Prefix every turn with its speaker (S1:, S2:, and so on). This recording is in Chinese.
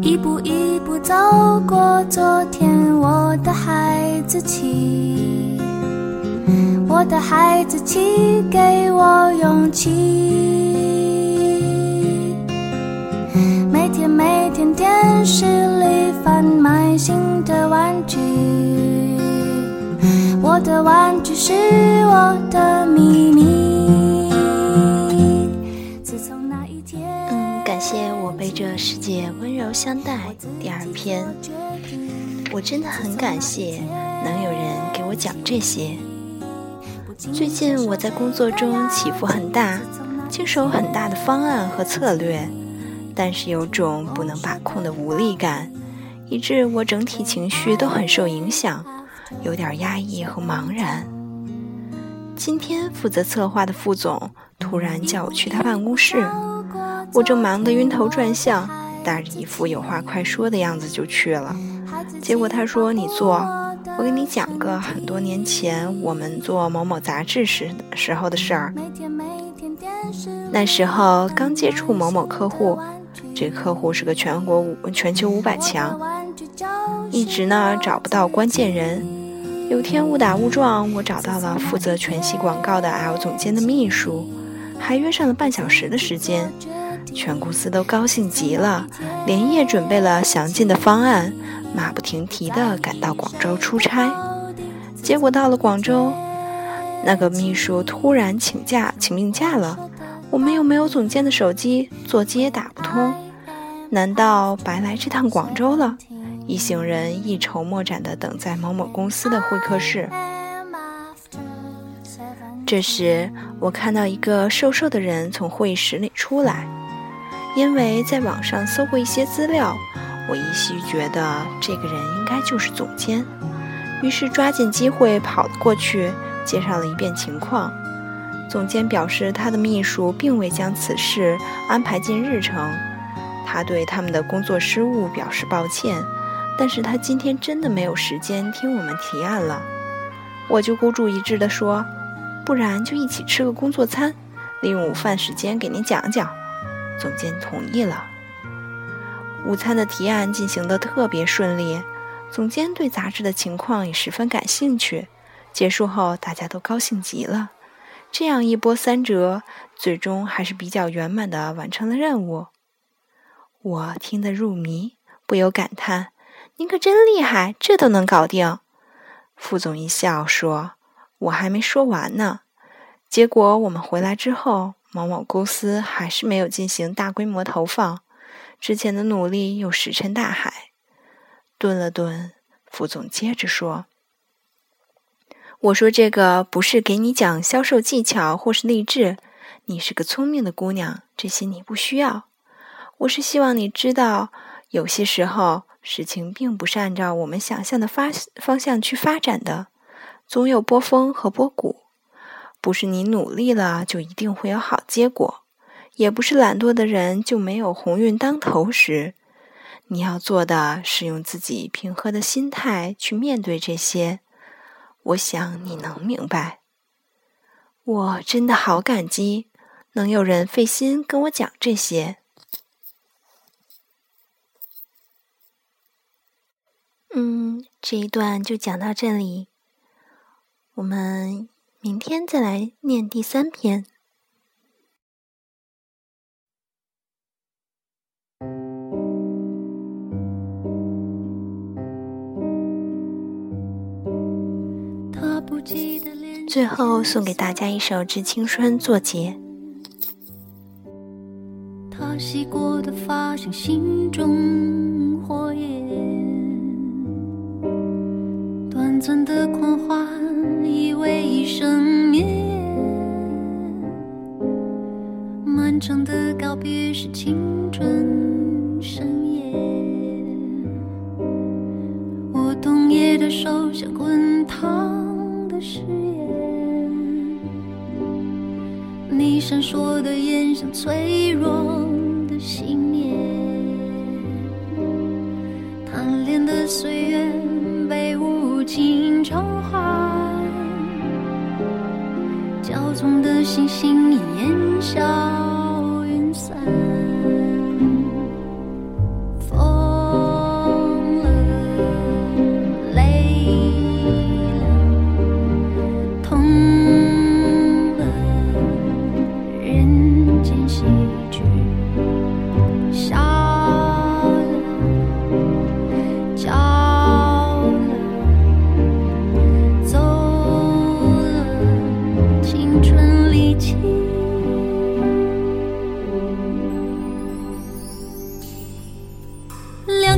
S1: 一步一步走过昨天，我的孩子气，我的孩子气，给我勇气。每天每天电视里贩卖新的玩具，我的玩具是我的秘密。
S2: 感谢我被这世界温柔相待。第二篇，我真的很感谢能有人给我讲这些。最近我在工作中起伏很大，经手很大的方案和策略，但是有种不能把控的无力感，以致我整体情绪都很受影响，有点压抑和茫然。今天负责策划的副总突然叫我去他办公室，我正忙得晕头转向，带着一副有话快说的样子就去了。结果他说：“你坐，我给你讲个很多年前我们做某某杂志时时候的事儿。那时候刚接触某某客户，这客户是个全国五全球五百强，一直呢找不到关键人。有天误打误撞，我找到了负责全系广告的 L 总监的秘书，还约上了半小时的时间。全公司都高兴极了，连夜准备了详尽的方案，马不停蹄地赶到广州出差。结果到了广州，那个秘书突然请假请病假了，我们又没有总监的手机，座机也打不通，难道白来这趟广州了？一行人一筹莫展地等在某某公司的会客室。这时，我看到一个瘦瘦的人从会议室里出来。因为在网上搜过一些资料，我依稀觉得这个人应该就是总监，于是抓紧机会跑了过去，介绍了一遍情况。总监表示，他的秘书并未将此事安排进日程，他对他们的工作失误表示抱歉。但是他今天真的没有时间听我们提案了，我就孤注一掷地说，不然就一起吃个工作餐，利用午饭时间给您讲讲。总监同意了。午餐的提案进行的特别顺利，总监对杂志的情况也十分感兴趣。结束后，大家都高兴极了。这样一波三折，最终还是比较圆满的完成了任务。我听得入迷，不由感叹。您可真厉害，这都能搞定。副总一笑说：“我还没说完呢。”结果我们回来之后，某某公司还是没有进行大规模投放，之前的努力又石沉大海。顿了顿，副总接着说：“我说这个不是给你讲销售技巧或是励志，你是个聪明的姑娘，这些你不需要。我是希望你知道，有些时候。”事情并不是按照我们想象的发方向去发展的，总有波峰和波谷。不是你努力了就一定会有好结果，也不是懒惰的人就没有鸿运当头时。你要做的是用自己平和的心态去面对这些。我想你能明白。我真的好感激能有人费心跟我讲这些。嗯，这一段就讲到这里，我们明天再来念第三篇。最后送给大家一首《致青春》作结。他洗过的发像心中火焰。短的狂欢以为一生灭，漫长的告别是青春盛宴。我冬夜的手像滚烫的誓言，你闪烁的眼像脆弱的信念，贪恋的岁月。情召唤，骄纵的星星烟消